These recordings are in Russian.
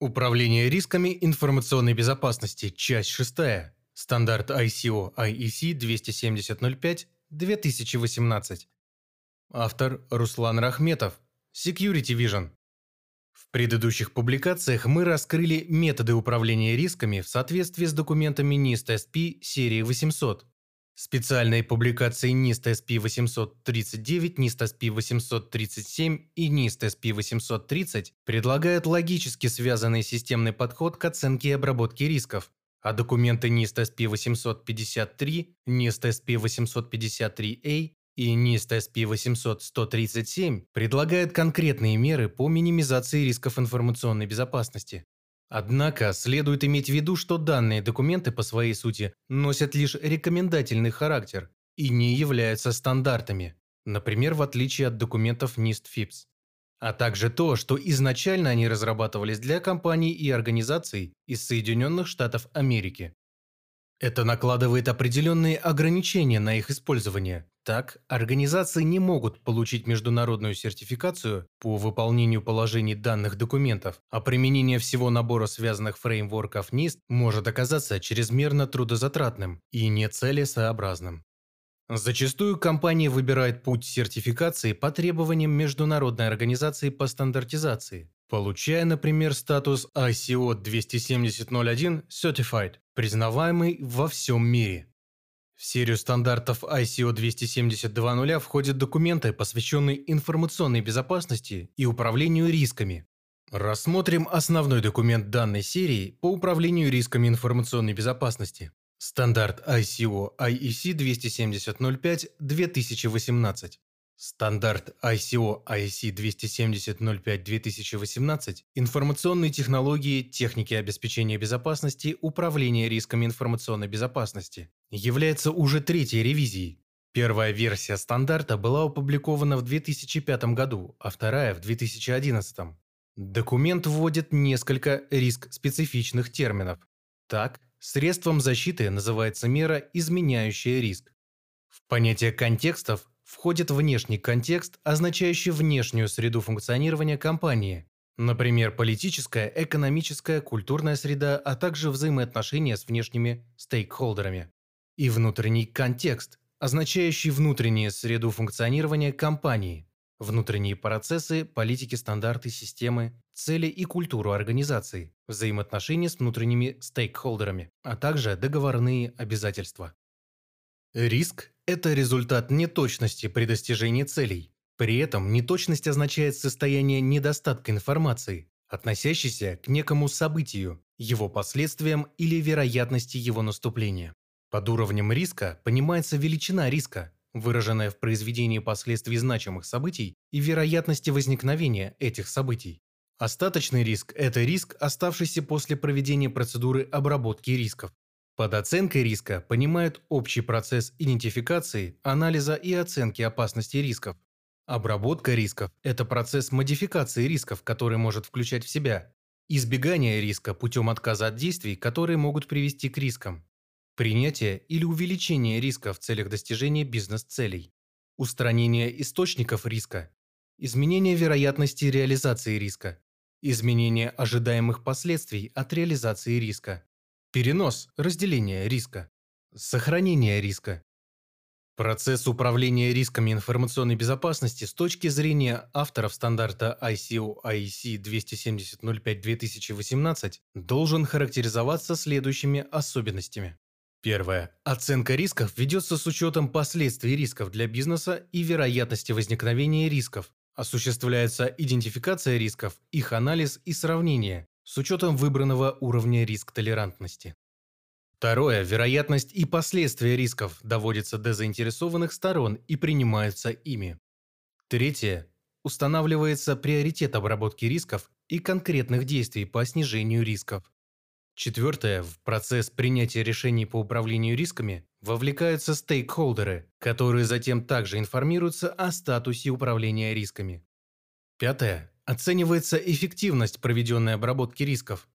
Управление рисками информационной безопасности. Часть 6. Стандарт ICO IEC 27005-2018. Автор Руслан Рахметов. Security Vision. В предыдущих публикациях мы раскрыли методы управления рисками в соответствии с документами NIST SP серии 800. Специальные публикации NIST SP 839, NIST SP 837 и NIST SP 830 предлагают логически связанный системный подход к оценке и обработке рисков, а документы NIST SP 853, NIST SP 853A и NIST SP 800-137 предлагают конкретные меры по минимизации рисков информационной безопасности. Однако следует иметь в виду, что данные документы по своей сути носят лишь рекомендательный характер и не являются стандартами, например, в отличие от документов NIST FIPS. А также то, что изначально они разрабатывались для компаний и организаций из Соединенных Штатов Америки. Это накладывает определенные ограничения на их использование, так, организации не могут получить международную сертификацию по выполнению положений данных документов, а применение всего набора связанных фреймворков NIST может оказаться чрезмерно трудозатратным и нецелесообразным. Зачастую компания выбирает путь сертификации по требованиям Международной организации по стандартизации, получая, например, статус ICO 27001 Certified, признаваемый во всем мире. В серию стандартов ISO 27000 входят документы, посвященные информационной безопасности и управлению рисками. Рассмотрим основной документ данной серии по управлению рисками информационной безопасности. Стандарт ISO IEC 27005-2018. Стандарт ISO IEC 27005-2018 «Информационные технологии, техники обеспечения безопасности, управления рисками информационной безопасности» является уже третьей ревизией. Первая версия стандарта была опубликована в 2005 году, а вторая – в 2011. Документ вводит несколько риск-специфичных терминов. Так, средством защиты называется мера, изменяющая риск. В понятие контекстов входит внешний контекст, означающий внешнюю среду функционирования компании, например, политическая, экономическая, культурная среда, а также взаимоотношения с внешними стейкхолдерами. И внутренний контекст, означающий внутреннюю среду функционирования компании, внутренние процессы, политики, стандарты, системы, цели и культуру организации, взаимоотношения с внутренними стейкхолдерами, а также договорные обязательства. Риск – это результат неточности при достижении целей. При этом неточность означает состояние недостатка информации, относящейся к некому событию, его последствиям или вероятности его наступления. Под уровнем риска понимается величина риска, выраженная в произведении последствий значимых событий и вероятности возникновения этих событий. Остаточный риск – это риск, оставшийся после проведения процедуры обработки рисков. Под оценкой риска понимают общий процесс идентификации, анализа и оценки опасности рисков. Обработка рисков – это процесс модификации рисков, который может включать в себя избегание риска путем отказа от действий, которые могут привести к рискам, принятие или увеличение риска в целях достижения бизнес-целей, устранение источников риска, изменение вероятности реализации риска, изменение ожидаемых последствий от реализации риска, Перенос, разделение риска. Сохранение риска. Процесс управления рисками информационной безопасности с точки зрения авторов стандарта ICO IEC 27005-2018 должен характеризоваться следующими особенностями. Первое. Оценка рисков ведется с учетом последствий рисков для бизнеса и вероятности возникновения рисков. Осуществляется идентификация рисков, их анализ и сравнение, с учетом выбранного уровня риск-толерантности. Второе. Вероятность и последствия рисков доводятся до заинтересованных сторон и принимаются ими. Третье. Устанавливается приоритет обработки рисков и конкретных действий по снижению рисков. Четвертое. В процесс принятия решений по управлению рисками вовлекаются стейкхолдеры, которые затем также информируются о статусе управления рисками. Пятое. Оценивается эффективность проведенной обработки рисков.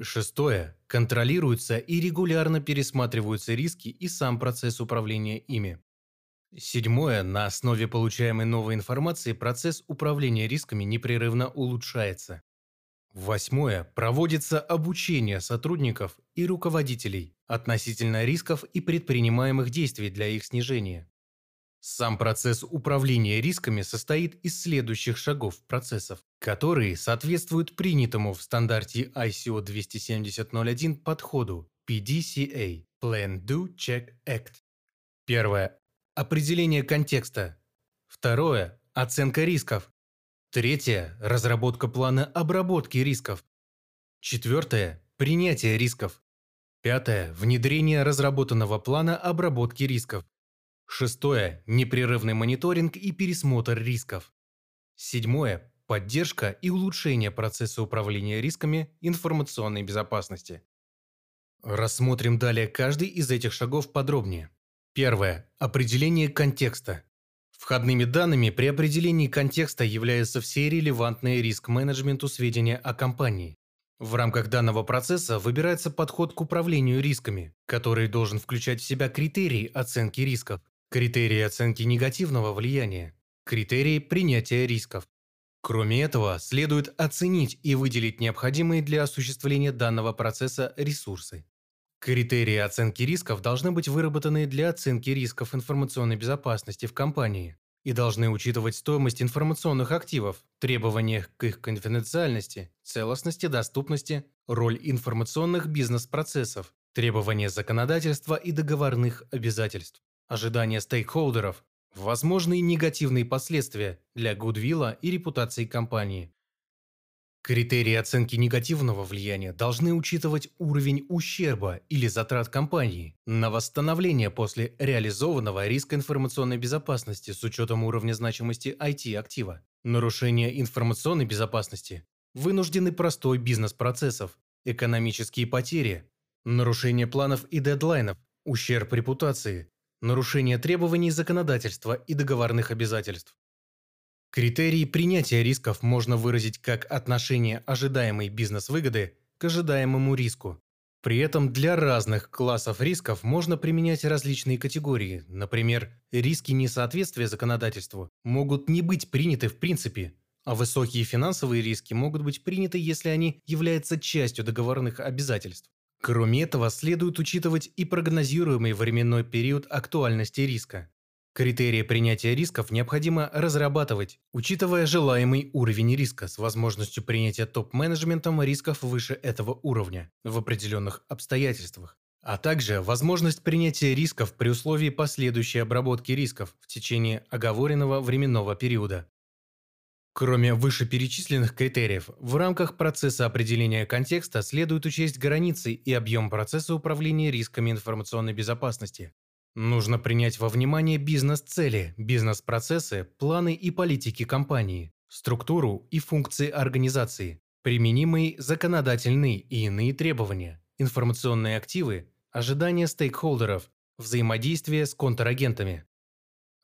Шестое. Контролируются и регулярно пересматриваются риски и сам процесс управления ими. Седьмое. На основе получаемой новой информации процесс управления рисками непрерывно улучшается. Восьмое. Проводится обучение сотрудников и руководителей относительно рисков и предпринимаемых действий для их снижения. Сам процесс управления рисками состоит из следующих шагов процессов, которые соответствуют принятому в стандарте ICO 27001 подходу PDCA – Plan, Do, Check, Act. Первое. Определение контекста. Второе. Оценка рисков. Третье – разработка плана обработки рисков. Четвертое – принятие рисков. Пятое – внедрение разработанного плана обработки рисков. Шестое – непрерывный мониторинг и пересмотр рисков. Седьмое – поддержка и улучшение процесса управления рисками информационной безопасности. Рассмотрим далее каждый из этих шагов подробнее. Первое. Определение контекста. Входными данными при определении контекста являются все релевантные риск-менеджменту сведения о компании. В рамках данного процесса выбирается подход к управлению рисками, который должен включать в себя критерии оценки рисков, критерии оценки негативного влияния, критерии принятия рисков. Кроме этого, следует оценить и выделить необходимые для осуществления данного процесса ресурсы. Критерии оценки рисков должны быть выработаны для оценки рисков информационной безопасности в компании и должны учитывать стоимость информационных активов, требования к их конфиденциальности, целостности, доступности, роль информационных бизнес-процессов, требования законодательства и договорных обязательств, ожидания стейкхолдеров, возможные негативные последствия для гудвилла и репутации компании, Критерии оценки негативного влияния должны учитывать уровень ущерба или затрат компании на восстановление после реализованного риска информационной безопасности с учетом уровня значимости IT-актива, нарушение информационной безопасности, вынужденный простой бизнес-процессов, экономические потери, нарушение планов и дедлайнов, ущерб репутации, нарушение требований законодательства и договорных обязательств. Критерии принятия рисков можно выразить как отношение ожидаемой бизнес-выгоды к ожидаемому риску. При этом для разных классов рисков можно применять различные категории. Например, риски несоответствия законодательству могут не быть приняты в принципе, а высокие финансовые риски могут быть приняты, если они являются частью договорных обязательств. Кроме этого, следует учитывать и прогнозируемый временной период актуальности риска. Критерии принятия рисков необходимо разрабатывать, учитывая желаемый уровень риска с возможностью принятия топ-менеджментом рисков выше этого уровня в определенных обстоятельствах, а также возможность принятия рисков при условии последующей обработки рисков в течение оговоренного временного периода. Кроме вышеперечисленных критериев, в рамках процесса определения контекста следует учесть границы и объем процесса управления рисками информационной безопасности, Нужно принять во внимание бизнес-цели, бизнес-процессы, планы и политики компании, структуру и функции организации, применимые законодательные и иные требования, информационные активы, ожидания стейкхолдеров, взаимодействие с контрагентами.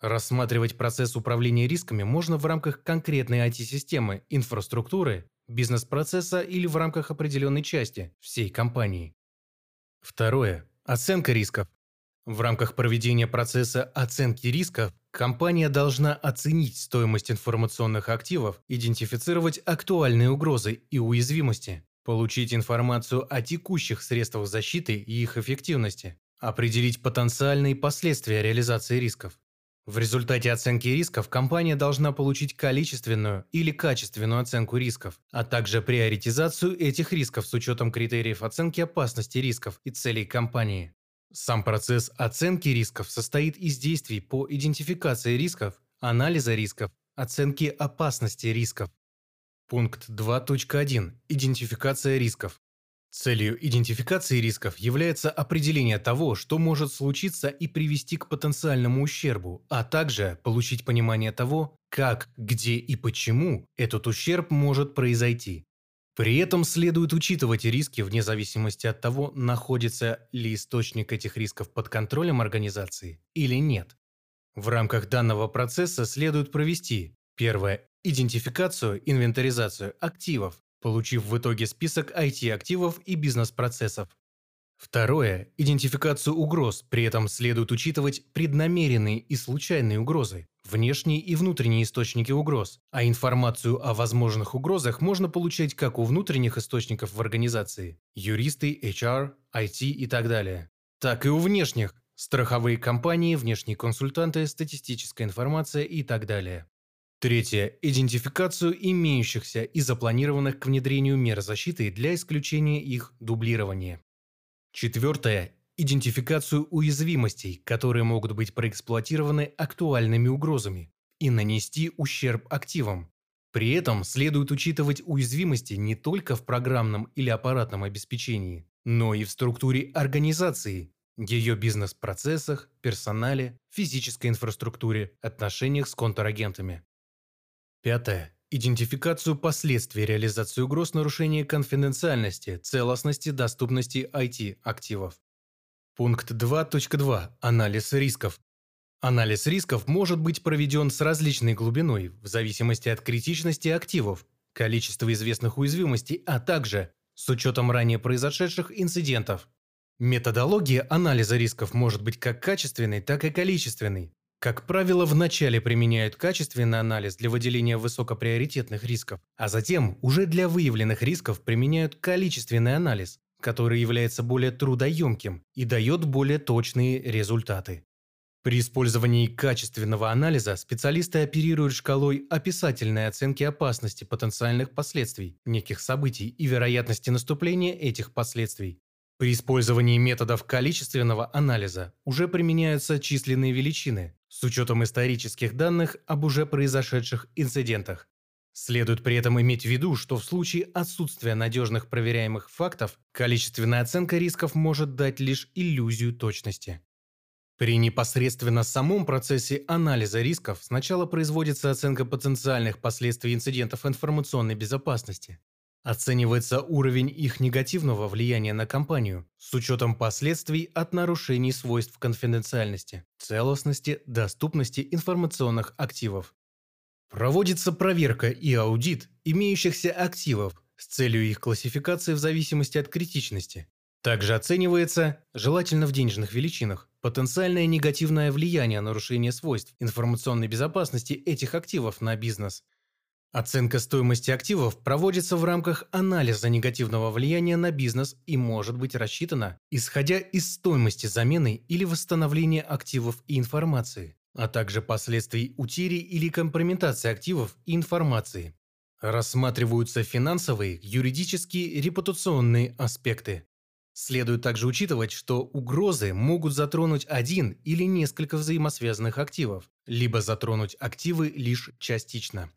Рассматривать процесс управления рисками можно в рамках конкретной IT-системы, инфраструктуры, бизнес-процесса или в рамках определенной части всей компании. Второе. Оценка рисков. В рамках проведения процесса оценки рисков компания должна оценить стоимость информационных активов, идентифицировать актуальные угрозы и уязвимости, получить информацию о текущих средствах защиты и их эффективности, определить потенциальные последствия реализации рисков. В результате оценки рисков компания должна получить количественную или качественную оценку рисков, а также приоритизацию этих рисков с учетом критериев оценки опасности рисков и целей компании. Сам процесс оценки рисков состоит из действий по идентификации рисков, анализа рисков, оценки опасности рисков. Пункт 2.1. Идентификация рисков. Целью идентификации рисков является определение того, что может случиться и привести к потенциальному ущербу, а также получить понимание того, как, где и почему этот ущерб может произойти. При этом следует учитывать риски вне зависимости от того, находится ли источник этих рисков под контролем организации или нет. В рамках данного процесса следует провести первое – идентификацию, инвентаризацию активов, получив в итоге список IT-активов и бизнес-процессов. Второе – идентификацию угроз, при этом следует учитывать преднамеренные и случайные угрозы, внешние и внутренние источники угроз, а информацию о возможных угрозах можно получать как у внутренних источников в организации – юристы, HR, IT и так далее, так и у внешних – страховые компании, внешние консультанты, статистическая информация и так далее. Третье. Идентификацию имеющихся и запланированных к внедрению мер защиты для исключения их дублирования. Четвертое. Идентификацию уязвимостей, которые могут быть проэксплуатированы актуальными угрозами и нанести ущерб активам. При этом следует учитывать уязвимости не только в программном или аппаратном обеспечении, но и в структуре организации, ее бизнес-процессах, персонале, физической инфраструктуре, отношениях с контрагентами. Пятое. Идентификацию последствий реализации угроз нарушения конфиденциальности, целостности, доступности IT-активов. Пункт 2.2. Анализ рисков. Анализ рисков может быть проведен с различной глубиной в зависимости от критичности активов, количества известных уязвимостей, а также с учетом ранее произошедших инцидентов. Методология анализа рисков может быть как качественной, так и количественной. Как правило, вначале применяют качественный анализ для выделения высокоприоритетных рисков, а затем уже для выявленных рисков применяют количественный анализ, который является более трудоемким и дает более точные результаты. При использовании качественного анализа специалисты оперируют шкалой описательной оценки опасности потенциальных последствий неких событий и вероятности наступления этих последствий, при использовании методов количественного анализа уже применяются численные величины с учетом исторических данных об уже произошедших инцидентах. Следует при этом иметь в виду, что в случае отсутствия надежных проверяемых фактов, количественная оценка рисков может дать лишь иллюзию точности. При непосредственно самом процессе анализа рисков сначала производится оценка потенциальных последствий инцидентов информационной безопасности, Оценивается уровень их негативного влияния на компанию с учетом последствий от нарушений свойств конфиденциальности, целостности, доступности информационных активов. Проводится проверка и аудит имеющихся активов с целью их классификации в зависимости от критичности. Также оценивается, желательно в денежных величинах, потенциальное негативное влияние нарушения свойств информационной безопасности этих активов на бизнес – Оценка стоимости активов проводится в рамках анализа негативного влияния на бизнес и может быть рассчитана, исходя из стоимости замены или восстановления активов и информации, а также последствий утери или компрометации активов и информации. Рассматриваются финансовые, юридические, репутационные аспекты. Следует также учитывать, что угрозы могут затронуть один или несколько взаимосвязанных активов, либо затронуть активы лишь частично.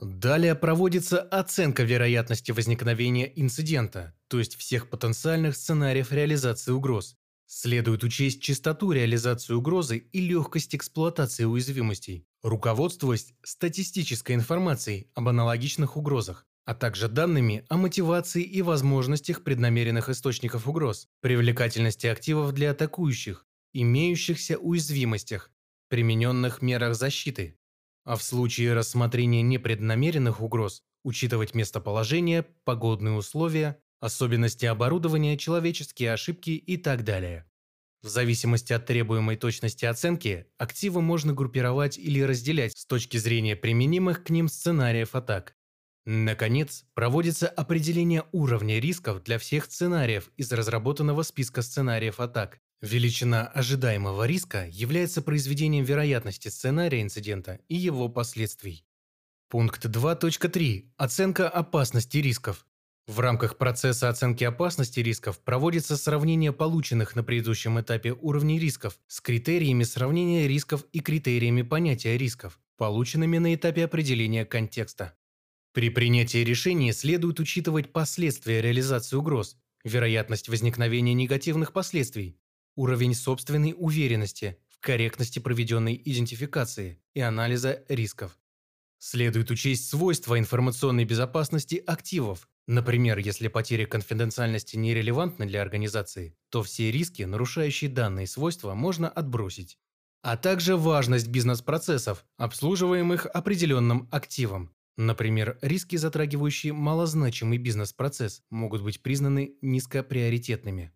Далее проводится оценка вероятности возникновения инцидента, то есть всех потенциальных сценариев реализации угроз. Следует учесть частоту реализации угрозы и легкость эксплуатации уязвимостей, руководствуясь статистической информацией об аналогичных угрозах, а также данными о мотивации и возможностях преднамеренных источников угроз, привлекательности активов для атакующих, имеющихся уязвимостях, примененных мерах защиты, а в случае рассмотрения непреднамеренных угроз учитывать местоположение, погодные условия, особенности оборудования, человеческие ошибки и так далее. В зависимости от требуемой точности оценки, активы можно группировать или разделять с точки зрения применимых к ним сценариев атак. Наконец, проводится определение уровня рисков для всех сценариев из разработанного списка сценариев атак, Величина ожидаемого риска является произведением вероятности сценария инцидента и его последствий. Пункт 2.3. Оценка опасности рисков. В рамках процесса оценки опасности рисков проводится сравнение полученных на предыдущем этапе уровней рисков с критериями сравнения рисков и критериями понятия рисков, полученными на этапе определения контекста. При принятии решения следует учитывать последствия реализации угроз, вероятность возникновения негативных последствий, уровень собственной уверенности в корректности проведенной идентификации и анализа рисков. Следует учесть свойства информационной безопасности активов. Например, если потеря конфиденциальности нерелевантна для организации, то все риски, нарушающие данные свойства, можно отбросить. А также важность бизнес-процессов, обслуживаемых определенным активом. Например, риски, затрагивающие малозначимый бизнес-процесс, могут быть признаны низкоприоритетными.